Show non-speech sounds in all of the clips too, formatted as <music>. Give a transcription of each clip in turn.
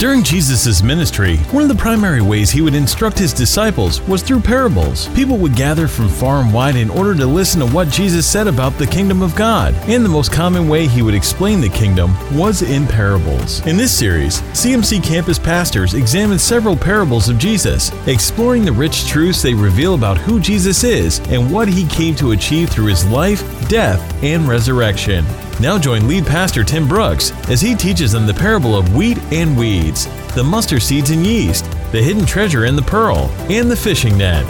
During Jesus' ministry, one of the primary ways he would instruct his disciples was through parables. People would gather from far and wide in order to listen to what Jesus said about the kingdom of God, and the most common way he would explain the kingdom was in parables. In this series, CMC campus pastors examine several parables of Jesus, exploring the rich truths they reveal about who Jesus is and what he came to achieve through his life, death, and resurrection. Now join lead pastor Tim Brooks as he teaches them the parable of wheat and weeds, the mustard seeds and yeast, the hidden treasure and the pearl, and the fishing net.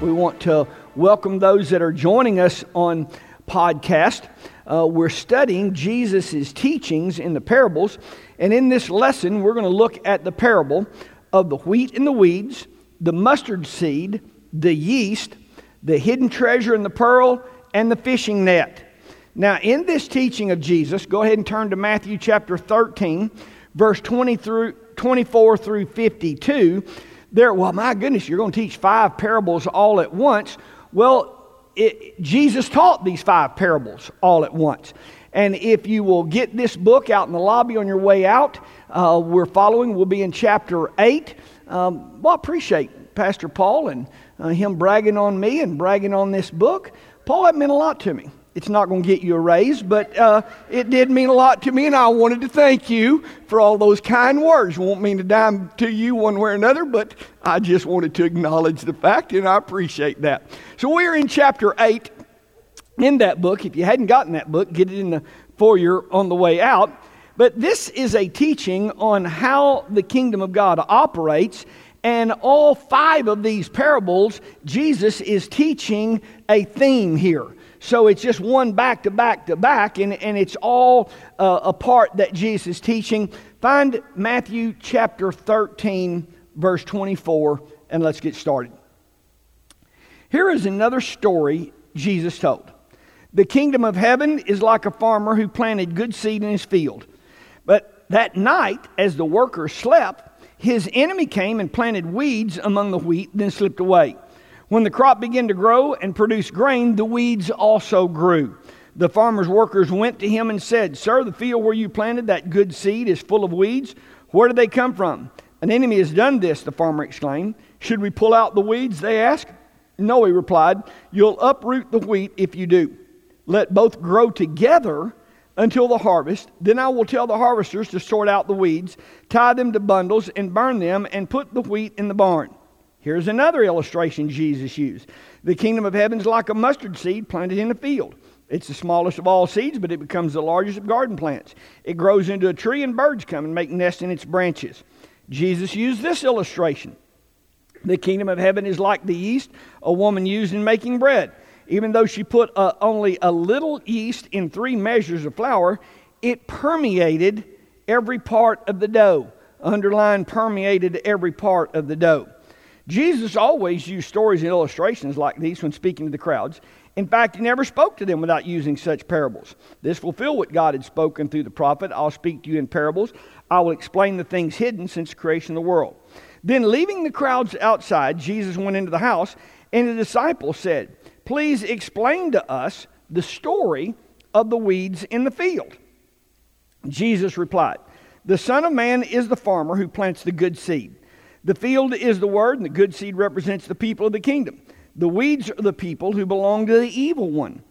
We want to welcome those that are joining us on podcast. Uh, we're studying Jesus' teachings in the parables, and in this lesson, we're going to look at the parable of the wheat and the weeds, the mustard seed, the yeast, the hidden treasure and the pearl, and the fishing net. Now, in this teaching of Jesus, go ahead and turn to Matthew chapter 13, verse 20 through 24 through 52. There, well, my goodness, you're going to teach five parables all at once. Well, it, Jesus taught these five parables all at once. And if you will get this book out in the lobby on your way out, uh, we're following. We'll be in chapter 8. Um, well, I appreciate Pastor Paul and uh, him bragging on me and bragging on this book. Paul, that meant a lot to me. It's not going to get you a raise, but uh, it did mean a lot to me, and I wanted to thank you for all those kind words. Won't mean to dime to you one way or another, but I just wanted to acknowledge the fact, and I appreciate that. So we're in chapter 8 in that book. If you hadn't gotten that book, get it in the foyer on the way out. But this is a teaching on how the kingdom of God operates and all five of these parables, Jesus is teaching a theme here. So it's just one back to back to back, and, and it's all uh, a part that Jesus is teaching. Find Matthew chapter 13, verse 24, and let's get started. Here is another story Jesus told. The kingdom of heaven is like a farmer who planted good seed in his field. But that night, as the workers slept, his enemy came and planted weeds among the wheat, then slipped away. When the crop began to grow and produce grain, the weeds also grew. The farmer's workers went to him and said, Sir, the field where you planted that good seed is full of weeds. Where did they come from? An enemy has done this, the farmer exclaimed. Should we pull out the weeds? They asked. No, he replied. You'll uproot the wheat if you do. Let both grow together until the harvest. Then I will tell the harvesters to sort out the weeds, tie them to bundles, and burn them, and put the wheat in the barn. Here's another illustration Jesus used. The kingdom of heaven is like a mustard seed planted in a field. It's the smallest of all seeds, but it becomes the largest of garden plants. It grows into a tree, and birds come and make nests in its branches. Jesus used this illustration. The kingdom of heaven is like the yeast a woman used in making bread even though she put uh, only a little yeast in three measures of flour, it permeated every part of the dough. Underline permeated every part of the dough. Jesus always used stories and illustrations like these when speaking to the crowds. In fact, he never spoke to them without using such parables. This fulfilled what God had spoken through the prophet I'll speak to you in parables. I will explain the things hidden since the creation of the world. Then, leaving the crowds outside, Jesus went into the house, and the disciples said, Please explain to us the story of the weeds in the field. Jesus replied, The Son of Man is the farmer who plants the good seed. The field is the word, and the good seed represents the people of the kingdom. The weeds are the people who belong to the evil one.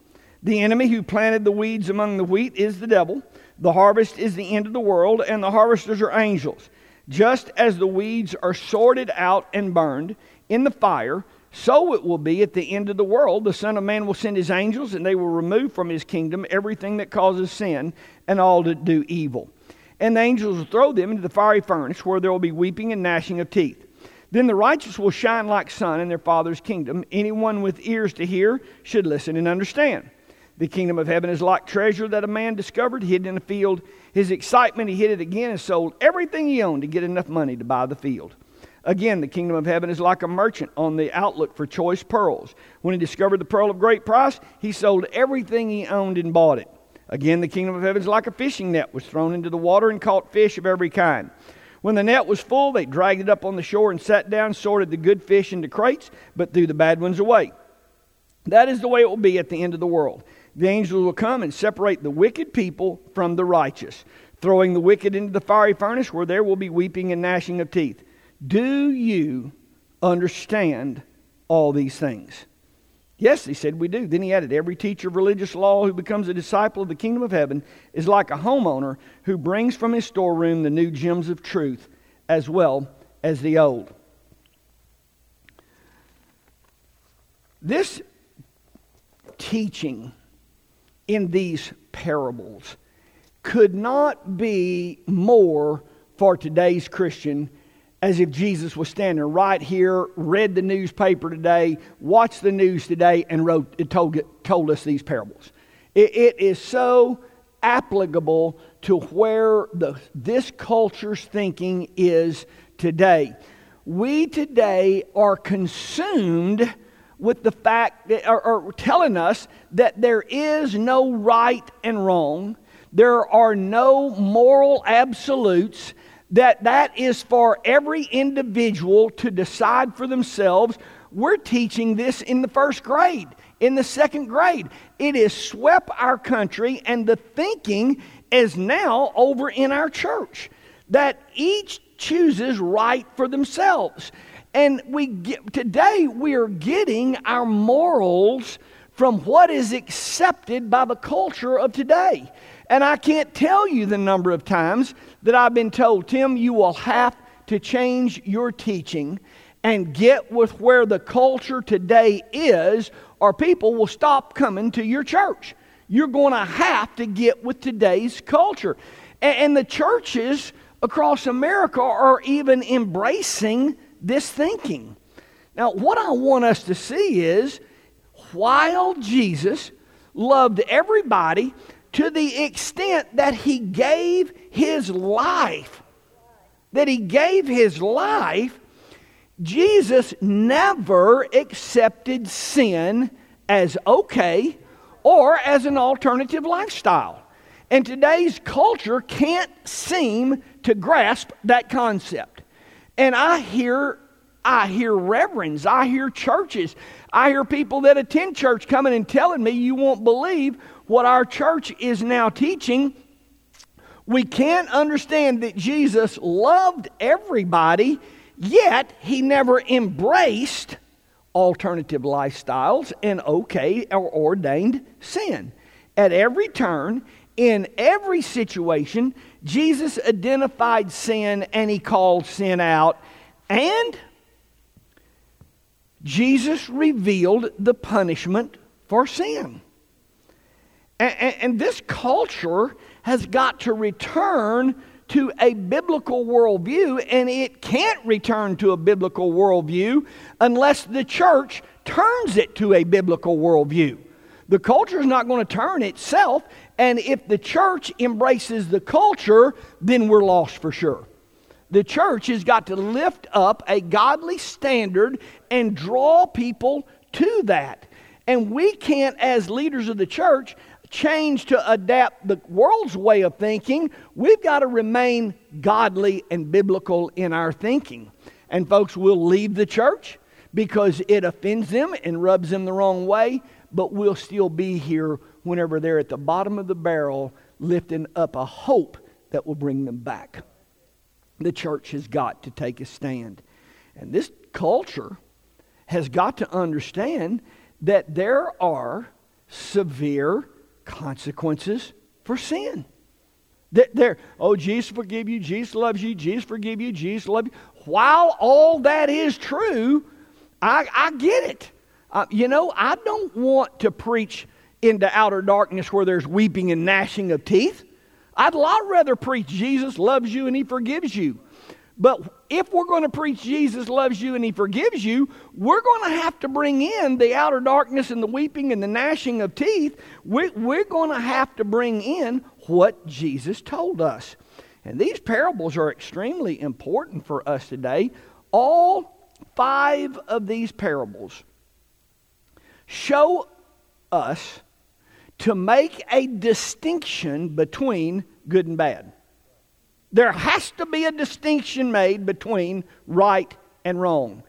The enemy who planted the weeds among the wheat is the devil. The harvest is the end of the world, and the harvesters are angels. Just as the weeds are sorted out and burned in the fire, so it will be at the end of the world. The Son of Man will send his angels, and they will remove from his kingdom everything that causes sin and all that do evil. And the angels will throw them into the fiery furnace, where there will be weeping and gnashing of teeth. Then the righteous will shine like sun in their Father's kingdom. Anyone with ears to hear should listen and understand. The kingdom of heaven is like treasure that a man discovered hidden in a field. His excitement, he hid it again and sold everything he owned to get enough money to buy the field. Again, the kingdom of heaven is like a merchant on the outlook for choice pearls. When he discovered the pearl of great price, he sold everything he owned and bought it. Again, the kingdom of heaven is like a fishing net was thrown into the water and caught fish of every kind. When the net was full, they dragged it up on the shore and sat down, sorted the good fish into crates, but threw the bad ones away. That is the way it will be at the end of the world. The angels will come and separate the wicked people from the righteous. throwing the wicked into the fiery furnace where there will be weeping and gnashing of teeth. Do you understand all these things? Yes, he said, we do. Then he added, Every teacher of religious law who becomes a disciple of the kingdom of heaven is like a homeowner who brings from his storeroom the new gems of truth as well as the old. This teaching in these parables could not be more for today's Christian as if Jesus was standing right here, read the newspaper today, watched the news today, and wrote, it told, told us these parables. It, it is so applicable to where the, this culture's thinking is today. We today are consumed with the fact that, are, or telling us that there is no right and wrong, there are no moral absolutes, that that is for every individual to decide for themselves. We're teaching this in the first grade, in the second grade. It has swept our country, and the thinking is now over in our church that each chooses right for themselves. And we get, today we are getting our morals from what is accepted by the culture of today. And I can't tell you the number of times that I've been told, Tim, you will have to change your teaching and get with where the culture today is, or people will stop coming to your church. You're going to have to get with today's culture. And, the churches across America are even embracing this thinking. Now, what I want us to see is while Jesus loved everybody to the extent that he gave his life, that he gave his life, Jesus never accepted sin as okay or as an alternative lifestyle. And today's culture can't seem to grasp that concept. And I hear I hear reverends, I hear churches, I hear people that attend church coming and telling me you won't believe what our church is now teaching. We can't understand that Jesus loved everybody, yet he never embraced alternative lifestyles and okay or ordained sin. At every turn, in every situation, Jesus identified sin and he called sin out. And Jesus revealed the punishment for sin. And, and, and, this culture has got to return to a biblical worldview, and it can't return to a biblical worldview unless the church turns it to a biblical worldview. The culture is not going to turn itself, and if the church embraces the culture, then we're lost for sure. The church has got to lift up a godly standard and draw people to that. And we can't, as leaders of the church, change to adapt the world's way of thinking. We've got to remain godly and biblical in our thinking. And folks will leave the church because it offends them and rubs them the wrong way, but we'll still be here whenever they're at the bottom of the barrel, lifting up a hope that will bring them back. The church has got to take a stand. And this culture has got to understand that there are severe consequences for sin. There, oh, Jesus forgive you, Jesus loves you, Jesus forgive you, Jesus love you. While all that is true, I, I get it. Uh, you know, I don't want to preach into outer darkness where there's weeping and gnashing of teeth. I'd a lot rather preach Jesus loves you and he forgives you. But if we're going to preach Jesus loves you and he forgives you, we're going to have to bring in the outer darkness and the weeping and the gnashing of teeth. We're, going to have to bring in what Jesus told us. And these parables are extremely important for us today. All five of these parables show us to make a distinction between good and bad. There has to be a distinction made between right and wrong.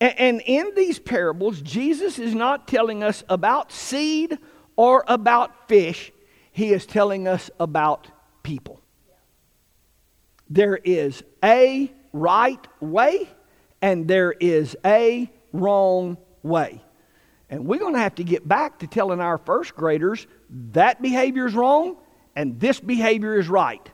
And, in these parables, Jesus is not telling us about seed or about fish, he is telling us about people. There is a right way and there is a wrong way. And we're going to have to get back to telling our first graders that behavior is wrong and this behavior is right.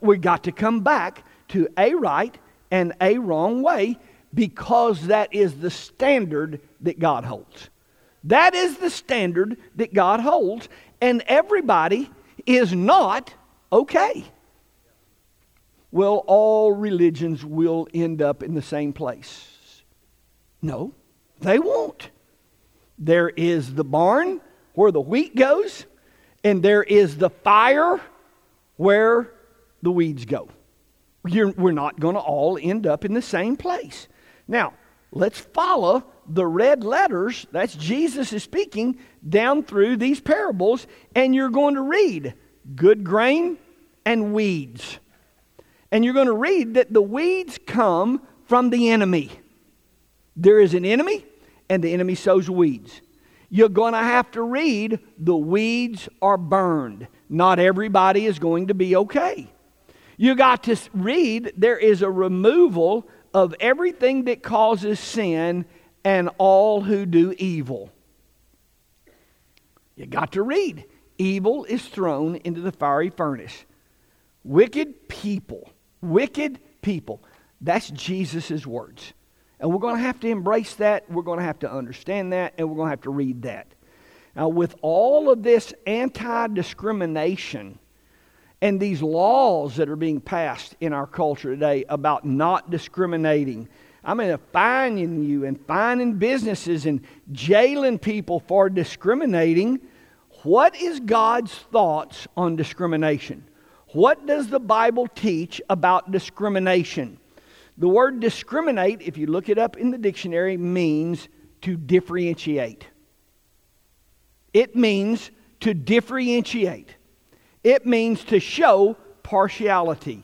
We got to come back to a right and a wrong way because that is the standard that God holds. That is the standard that God holds, and everybody is not okay. Well, all religions will end up in the same place. No, they won't. There is the barn where the wheat goes, and there is the fire where the weeds go. You're, we're not going to all end up in the same place. Now, let's follow the red letters. That's Jesus is speaking down through these parables, and you're going to read good grain and weeds. And you're going to read that the weeds come from the enemy. There is an enemy, and the enemy sows weeds. You're going to have to read the weeds are burned. Not everybody is going to be okay. You got to read there is a removal of everything that causes sin and all who do evil. You got to read. Evil is thrown into the fiery furnace. Wicked people, wicked people. That's Jesus' words. And we're going to have to embrace that. We're going to have to understand that. And we're going to have to read that. Now, with all of this anti discrimination and these laws that are being passed in our culture today about not discriminating, I mean, fining you and fining businesses and jailing people for discriminating. What is God's thoughts on discrimination? What does the Bible teach about discrimination? The word discriminate, if you look it up in the dictionary, means to differentiate. It means to differentiate. It means to show partiality.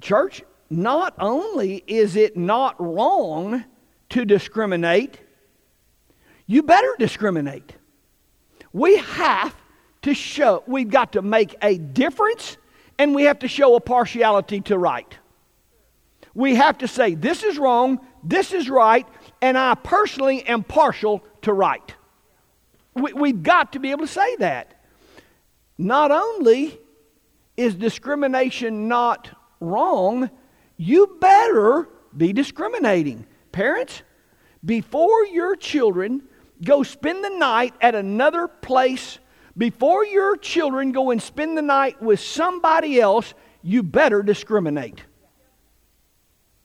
Church, not only is it not wrong to discriminate, you better discriminate. We have to show, we've got to make a difference and we have to show a partiality to right. We have to say, this is wrong, this is right, and I personally am partial to right. We, have got to be able to say that. Not only is discrimination not wrong, you better be discriminating. Parents, before your children go spend the night at another place, before your children go and spend the night with somebody else, you better discriminate.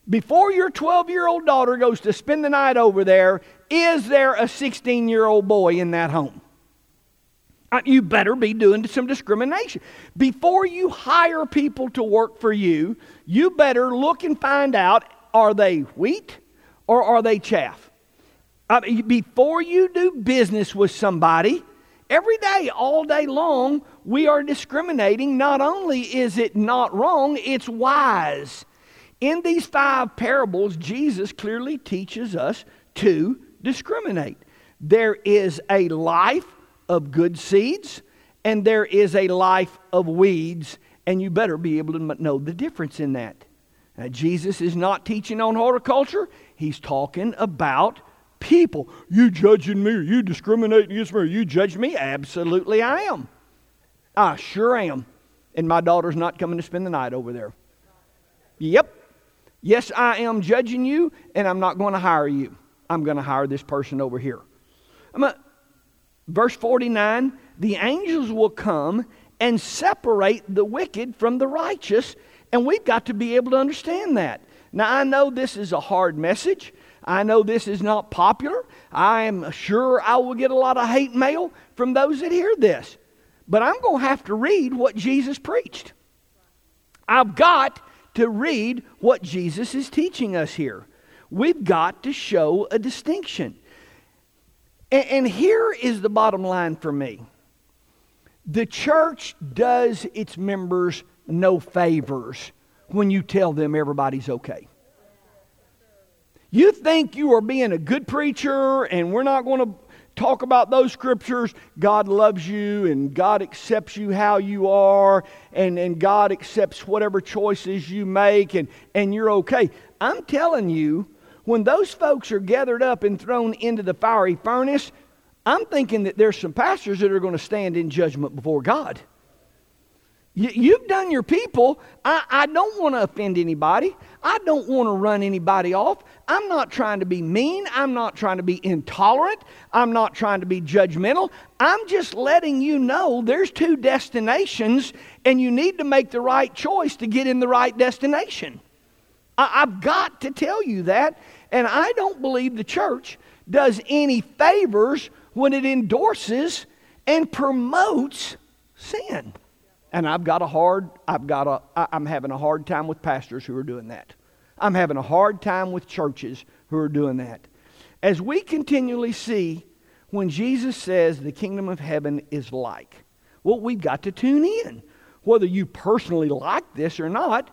Before your 12 year old daughter goes to spend the night over there, is there a 16 year old boy in that home? You better be doing some discrimination. Before you hire people to work for you, you better look and find out are they wheat or are they chaff? Uh, before you do business with somebody, every day, all day long, we are discriminating. Not only is it not wrong, it's wise. In these five parables, Jesus clearly teaches us to discriminate. There is a life of good seeds and there is a life of weeds, and you better be able to know the difference in that. Now, Jesus is not teaching on horticulture, he's talking about people. You judging me, you discriminating against me, you judge me? Absolutely, I am. I sure am. And my daughter's not coming to spend the night over there. Yep. Yes, I am judging you, and I'm not going to hire you. I'm going to hire this person over here. A, verse 49 the angels will come and separate the wicked from the righteous, and we've got to be able to understand that. Now, I know this is a hard message. I know this is not popular. I am sure I will get a lot of hate mail from those that hear this. But I'm going to have to read what Jesus preached. I've got to read what Jesus is teaching us here. We've got to show a distinction. And, and here is the bottom line for me the church does its members no favors when you tell them everybody's okay. You think you are being a good preacher and we're not going to talk about those scriptures, God loves you and God accepts you how you are and, and God accepts whatever choices you make and, and you're okay. I'm telling you, when those folks are gathered up and thrown into the fiery furnace, I'm thinking that there's some pastors that are going to stand in judgment before God. You, have done your people. I, I don't want to offend anybody. I don't want to run anybody off. I'm not trying to be mean. I'm not trying to be intolerant. I'm not trying to be judgmental. I'm just letting you know there's two destinations, and you need to make the right choice to get in the right destination. I, I've got to tell you that. And I don't believe the church does any favors when it endorses and promotes sin. And I've got a hard, I've got a, I'm having a hard time with pastors who are doing that. I'm having a hard time with churches who are doing that. As we continually see when Jesus says the kingdom of heaven is like, well, we've got to tune in. Whether you personally like this or not,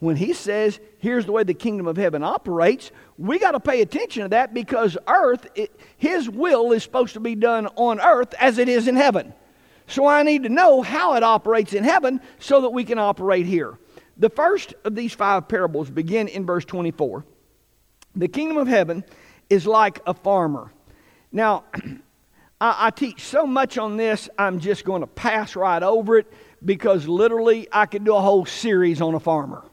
when he says, here's the way the kingdom of heaven operates, we got to pay attention to that because earth, it, his will is supposed to be done on earth as it is in heaven. So I need to know how it operates in heaven so that we can operate here. The first of these five parables begin in verse 24. The kingdom of heaven is like a farmer. Now, <clears throat> I, I teach so much on this, I'm just going to pass right over it because literally I could do a whole series on a farmer.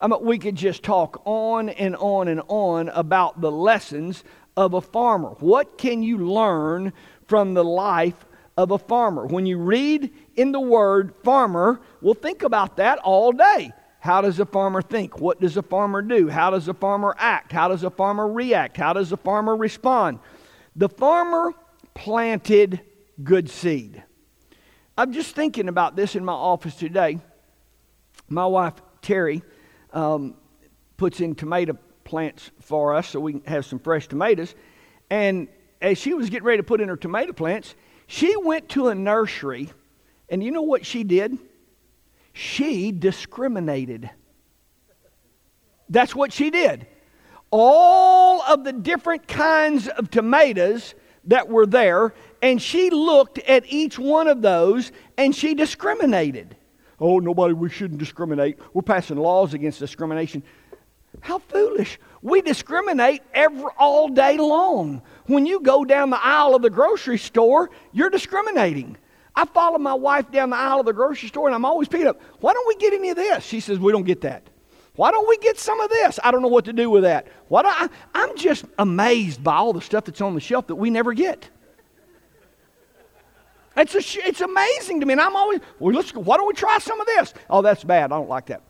I mean, we could just talk on and on and on about the lessons of a farmer. What can you learn from the life of a farmer? When you read in the word farmer, we'll think about that all day. How does a farmer think? What does a farmer do? How does a farmer act? How does a farmer react? How does a farmer respond? The farmer planted good seed. I'm just thinking about this in my office today. My wife, Terry, um, puts in tomato plants for us so we can have some fresh tomatoes. And as she was getting ready to put in her tomato plants, she went to a nursery, and you know what she did? She discriminated. That's what she did. All of the different kinds of tomatoes that were there, and she looked at each one of those and she discriminated oh, nobody, we shouldn't discriminate. We're passing laws against discrimination. How foolish. We discriminate every, all day long. When you go down the aisle of the grocery store, you're discriminating. I follow my wife down the aisle of the grocery store and I'm always picking up, why don't we get any of this? She says, we don't get that. Why don't we get some of this? I don't know what to do with that. What I, I'm just amazed by all the stuff that's on the shelf that we never get. It's, a, it's amazing to me. And I'm always, well, let's, why don't we try some of this? Oh, that's bad. I don't like that.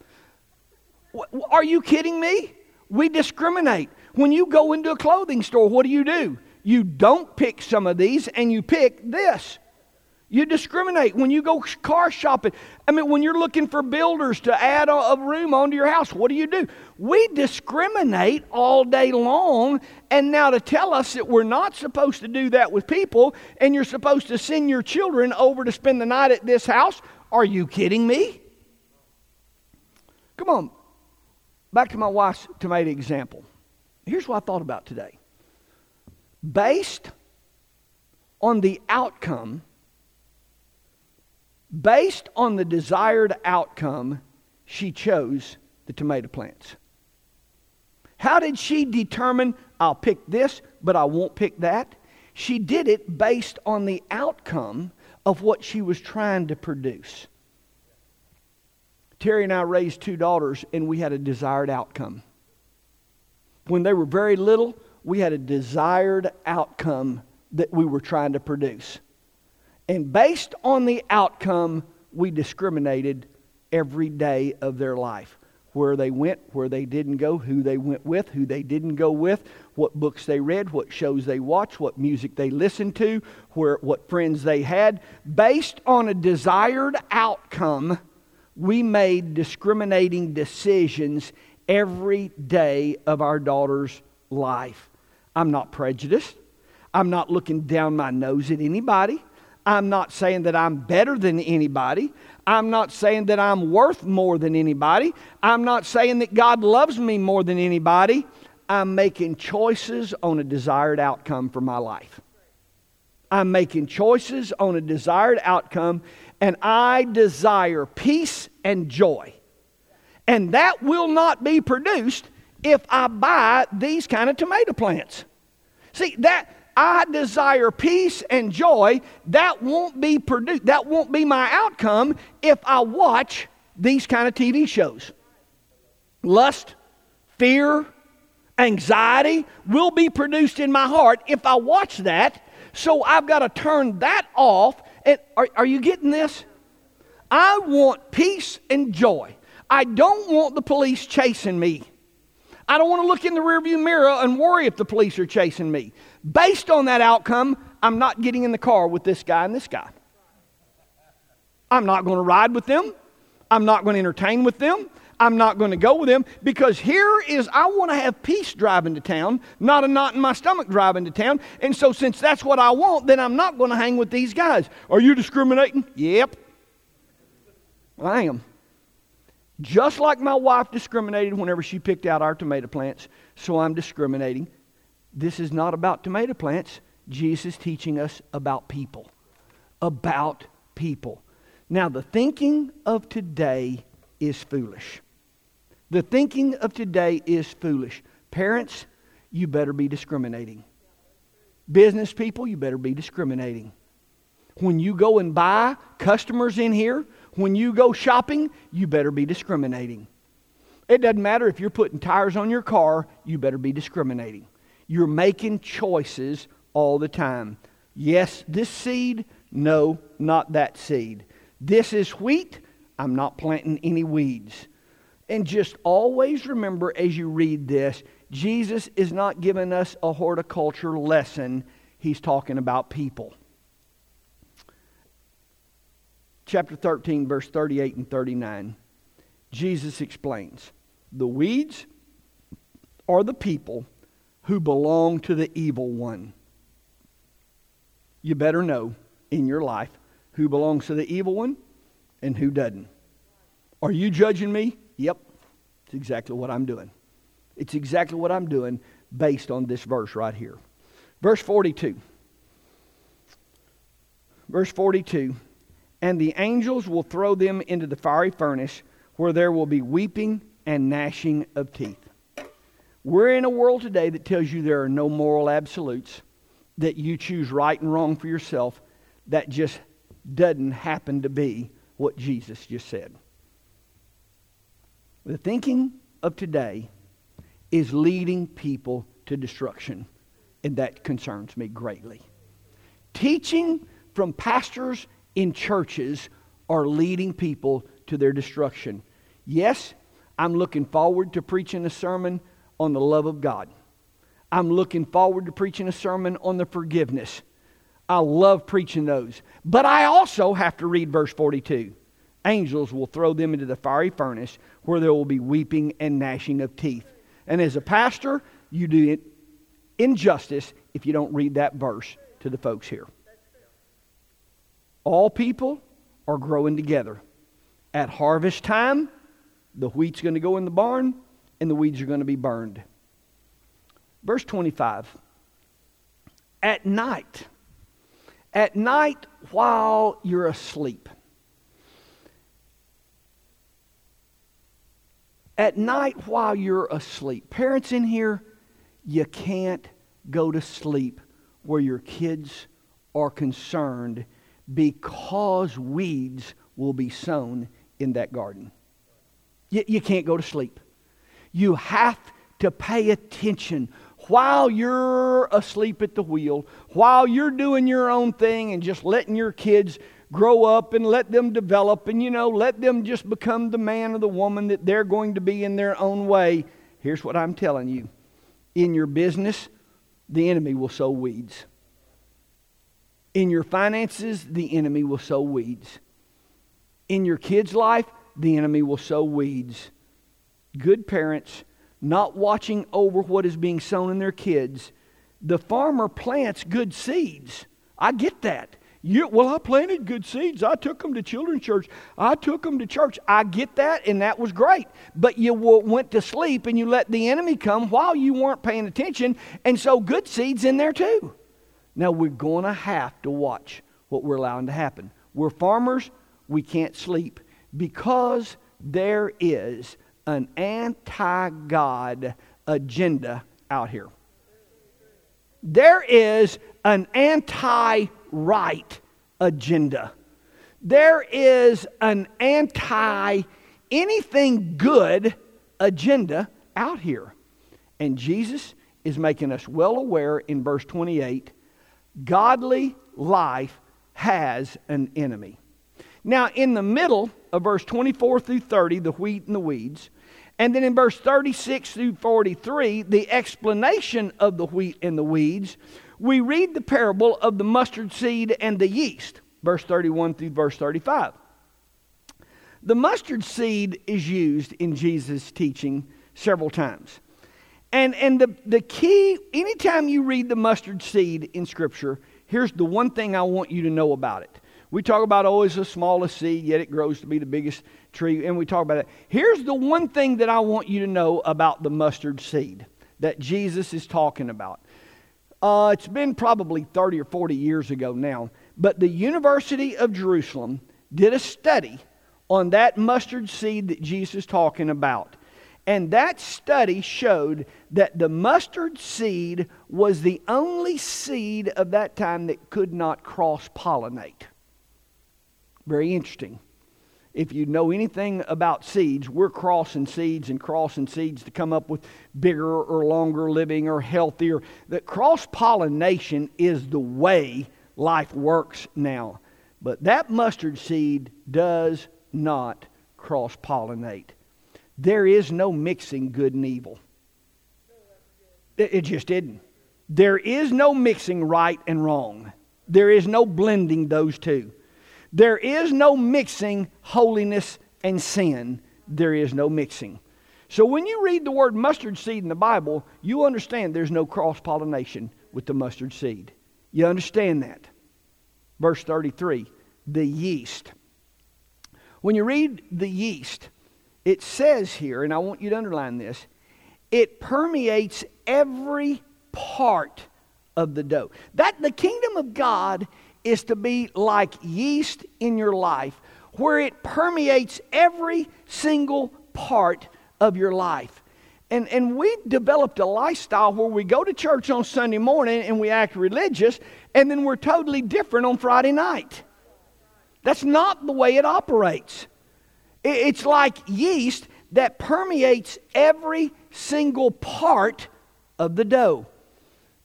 Are you kidding me? We discriminate. When you go into a clothing store, what do you do? You don't pick some of these and you pick this. You discriminate when you go car shopping. I mean, when you're looking for builders to add a, a, room onto your house, what do you do? We discriminate all day long, and now to tell us that we're not supposed to do that with people, and you're supposed to send your children over to spend the night at this house, are you kidding me? Come on, back to my wife's tomato example. Here's what I thought about today. Based on the outcome Based on the desired outcome, she chose the tomato plants. How did she determine, I'll pick this, but I won't pick that? She did it based on the outcome of what she was trying to produce. Terry and I raised two daughters, and we had a desired outcome. When they were very little, we had a desired outcome that we were trying to produce. And based on the outcome, we discriminated every day of their life. Where they went, where they didn't go, who they went with, who they didn't go with, what books they read, what shows they watched, what music they listened to, where, what friends they had. Based on a desired outcome, we made discriminating decisions every day of our daughter's life. I'm not prejudiced. I'm not looking down my nose at anybody. I'm not saying that I'm better than anybody. I'm not saying that I'm worth more than anybody. I'm not saying that God loves me more than anybody. I'm making choices on a desired outcome for my life. I'm making choices on a desired outcome, and I desire peace and joy. And that will not be produced if I buy these kind of tomato plants. See, that I desire peace and joy, that won't be produced, that won't be my outcome if I watch these kind of TV shows. Lust, fear, anxiety will be produced in my heart if I watch that. So I've got to turn that off. And are, are you getting this? I want peace and joy. I don't want the police chasing me. I don't want to look in the rearview mirror and worry if the police are chasing me. Based on that outcome, I'm not getting in the car with this guy and this guy. I'm not going to ride with them. I'm not going to entertain with them. I'm not going to go with them because here is I want to have peace driving to town, not a knot in my stomach driving to town. And so, since that's what I want, then I'm not going to hang with these guys. Are you discriminating? Yep. I am. Just like my wife discriminated whenever she picked out our tomato plants, so I'm discriminating. This is not about tomato plants. Jesus teaching us about people. About people. Now, the thinking of today is foolish. The thinking of today is foolish. Parents, you better be discriminating. Business people, you better be discriminating. When you go and buy customers in here, when you go shopping, you better be discriminating. It doesn't matter if you're putting tires on your car, you better be discriminating. You're making choices all the time. Yes, this seed, no, not that seed. This is wheat, I'm not planting any weeds. And just always remember as you read this, Jesus is not giving us a horticulture lesson, he's talking about people. Chapter 13, verse 38 and 39, Jesus explains the weeds are the people who belong to the evil one. You better know in your life who belongs to the evil one and who doesn't. Are you judging me? Yep, it's exactly what I'm doing. It's exactly what I'm doing based on this verse right here. Verse 42. Verse 42 And the angels will throw them into the fiery furnace where there will be weeping and gnashing of teeth. We're in a world today that tells you there are no moral absolutes, that you choose right and wrong for yourself. That just doesn't happen to be what Jesus just said. The thinking of today is leading people to destruction, and that concerns me greatly. Teaching from pastors in churches are leading people to their destruction. Yes, I'm looking forward to preaching a sermon on the love of God. I'm looking forward to preaching a sermon on the forgiveness. I love preaching those. But I also have to read verse 42 angels will throw them into the fiery furnace where there will be weeping and gnashing of teeth. And as a pastor, you do it injustice if you don't read that verse to the folks here. All people are growing together. At harvest time, the wheat's going to go in the barn and the weeds are going to be burned. Verse 25. At night, at night while you're asleep, at night while you're asleep. Parents in here, you can't go to sleep where your kids are concerned because weeds will be sown in that garden. You, you can't go to sleep. You have to pay attention while you're asleep at the wheel, while you're doing your own thing and just letting your kids grow up and let them develop and, you know, let them just become the man or the woman that they're going to be in their own way. Here's what I'm telling you in your business, the enemy will sow weeds. In your finances, the enemy will sow weeds. In your kids' life, the enemy will sow weeds. Good parents, not watching over what is being sown in their kids, the farmer plants good seeds. I get that. You, well, I planted good seeds. I took them to children's church. I took them to church. I get that, and that was great. But you went to sleep and you let the enemy come while you weren't paying attention, and so good seeds in there too. Now, we're going to have to watch what we're allowing to happen. We're farmers, we can't sleep because there is an anti God agenda out here. There is an anti right agenda. There is an anti anything good agenda out here. And Jesus is making us well aware in verse 28 godly life has an enemy. Now, in the middle of verse 24 through 30, the wheat and the weeds, and then in verse 36 through 43, the explanation of the wheat and the weeds, we read the parable of the mustard seed and the yeast, verse 31 through verse 35. The mustard seed is used in Jesus' teaching several times. And, and the, the key, anytime you read the mustard seed in Scripture, here's the one thing I want you to know about it. We talk about always oh, the smallest seed, yet it grows to be the biggest tree, and we talk about it. Here's the one thing that I want you to know about the mustard seed that Jesus is talking about. Uh, it's been probably 30 or 40 years ago now, but the University of Jerusalem did a study on that mustard seed that Jesus is talking about. And that study showed that the mustard seed was the only seed of that time that could not cross pollinate. Very interesting. If you know anything about seeds, we're crossing seeds and crossing seeds to come up with bigger or longer living or healthier. That cross pollination is the way life works now. But that mustard seed does not cross pollinate. There is no mixing good and evil. It just didn't. There is no mixing right and wrong. There is no blending those two. There is no mixing holiness and sin. There is no mixing. So when you read the word mustard seed in the Bible, you understand there's no cross pollination with the mustard seed. You understand that. Verse 33 the yeast. When you read the yeast, it says here, and I want you to underline this, it permeates every part of the dough. That the kingdom of God is to be like yeast in your life, where it permeates every single part of your life. And, and we developed a lifestyle where we go to church on Sunday morning and we act religious, and then we're totally different on Friday night. That's not the way it operates. It's like yeast that permeates every single part of the dough.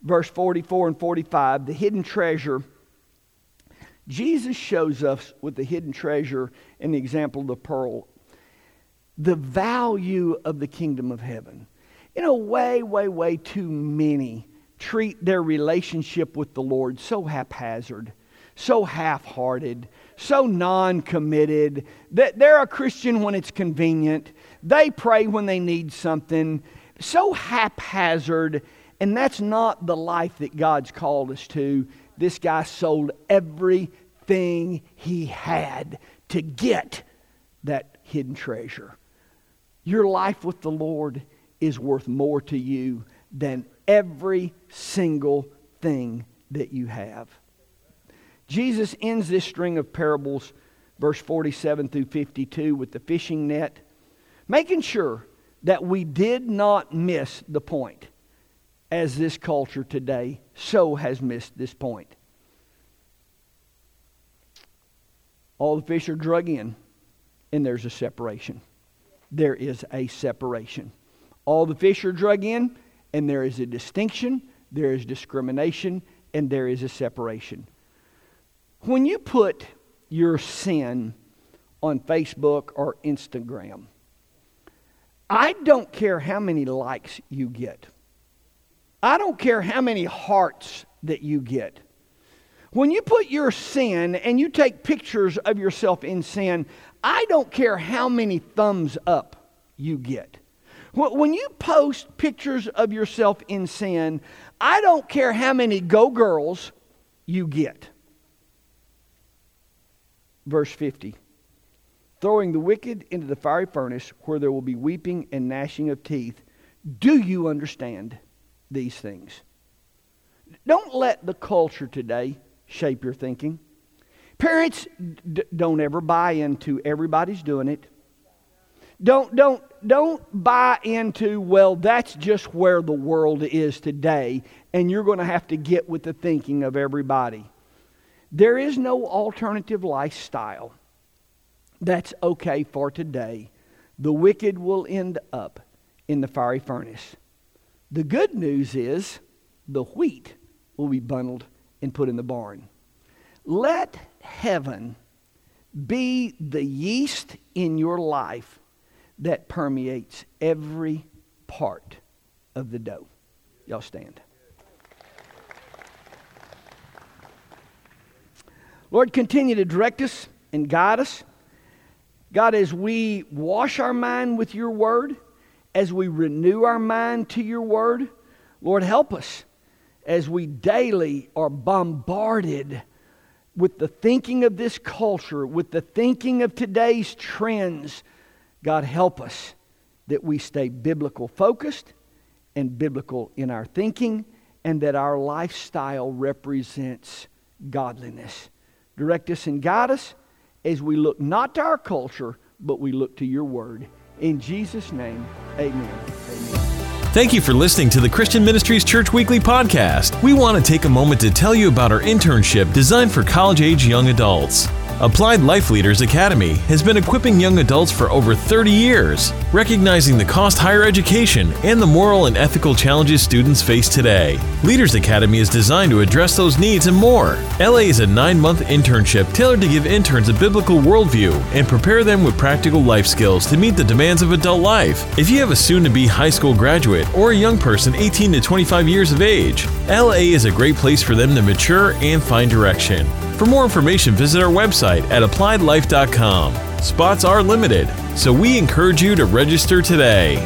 Verse 44 and 45, the hidden treasure Jesus shows us with the hidden treasure and the example of the pearl the value of the kingdom of heaven. You know, way, way, way too many treat their relationship with the Lord so haphazard, so half hearted, so non committed, that they're a Christian when it's convenient. They pray when they need something, so haphazard. And that's not the life that God's called us to this guy sold everything he had to get that hidden treasure. Your life with the Lord is worth more to you than every single thing that you have. Jesus ends this string of parables, verse 47 through 52, with the fishing net, making sure that we did not miss the point as this culture today so has missed this point. All the fish are drug in, and there's a separation. There is a separation. All the fish are drug in, and there is a distinction, there is discrimination, and there is a separation. When you put your sin on Facebook or Instagram, I don't care how many likes you get. I don't care how many hearts that you get. When you put your sin and you take pictures of yourself in sin, I don't care how many thumbs up you get. When you post pictures of yourself in sin, I don't care how many go girls you get. Verse 50 Throwing the wicked into the fiery furnace where there will be weeping and gnashing of teeth. Do you understand? These things. Don't let the culture today shape your thinking. Parents, d- don't ever buy into everybody's doing it. Don't, don't, don't buy into, well, that's just where the world is today, and you're going to have to get with the thinking of everybody. There is no alternative lifestyle that's okay for today. The wicked will end up in the fiery furnace. The good news is the wheat will be bundled and put in the barn. Let heaven be the yeast in your life that permeates every part of the dough. Y'all stand. Lord, continue to direct us and guide us. God, as we wash our mind with your word, as we renew our mind to your word, Lord, help us as we daily are bombarded with the thinking of this culture, with the thinking of today's trends. God, help us that we stay biblical focused and biblical in our thinking, and that our lifestyle represents godliness. Direct us and guide us as we look not to our culture, but we look to your word. In Jesus' name, amen. Amen. Thank you for listening to the Christian Ministries Church Weekly podcast. We want to take a moment to tell you about our internship designed for college age young adults. Applied Life Leaders Academy has been equipping young adults for over 30 years, recognizing the cost higher education and the moral and ethical challenges students face today. Leaders Academy is designed to address those needs and more. LA is a nine month internship tailored to give interns a biblical worldview and prepare them with practical life skills to meet the demands of adult life. If you have a soon to be high school graduate or a young person 18 to 25 years of age, LA is a great place for them to mature and find direction. For more information, visit our website at appliedlife.com. Spots are limited, so we encourage you to register today.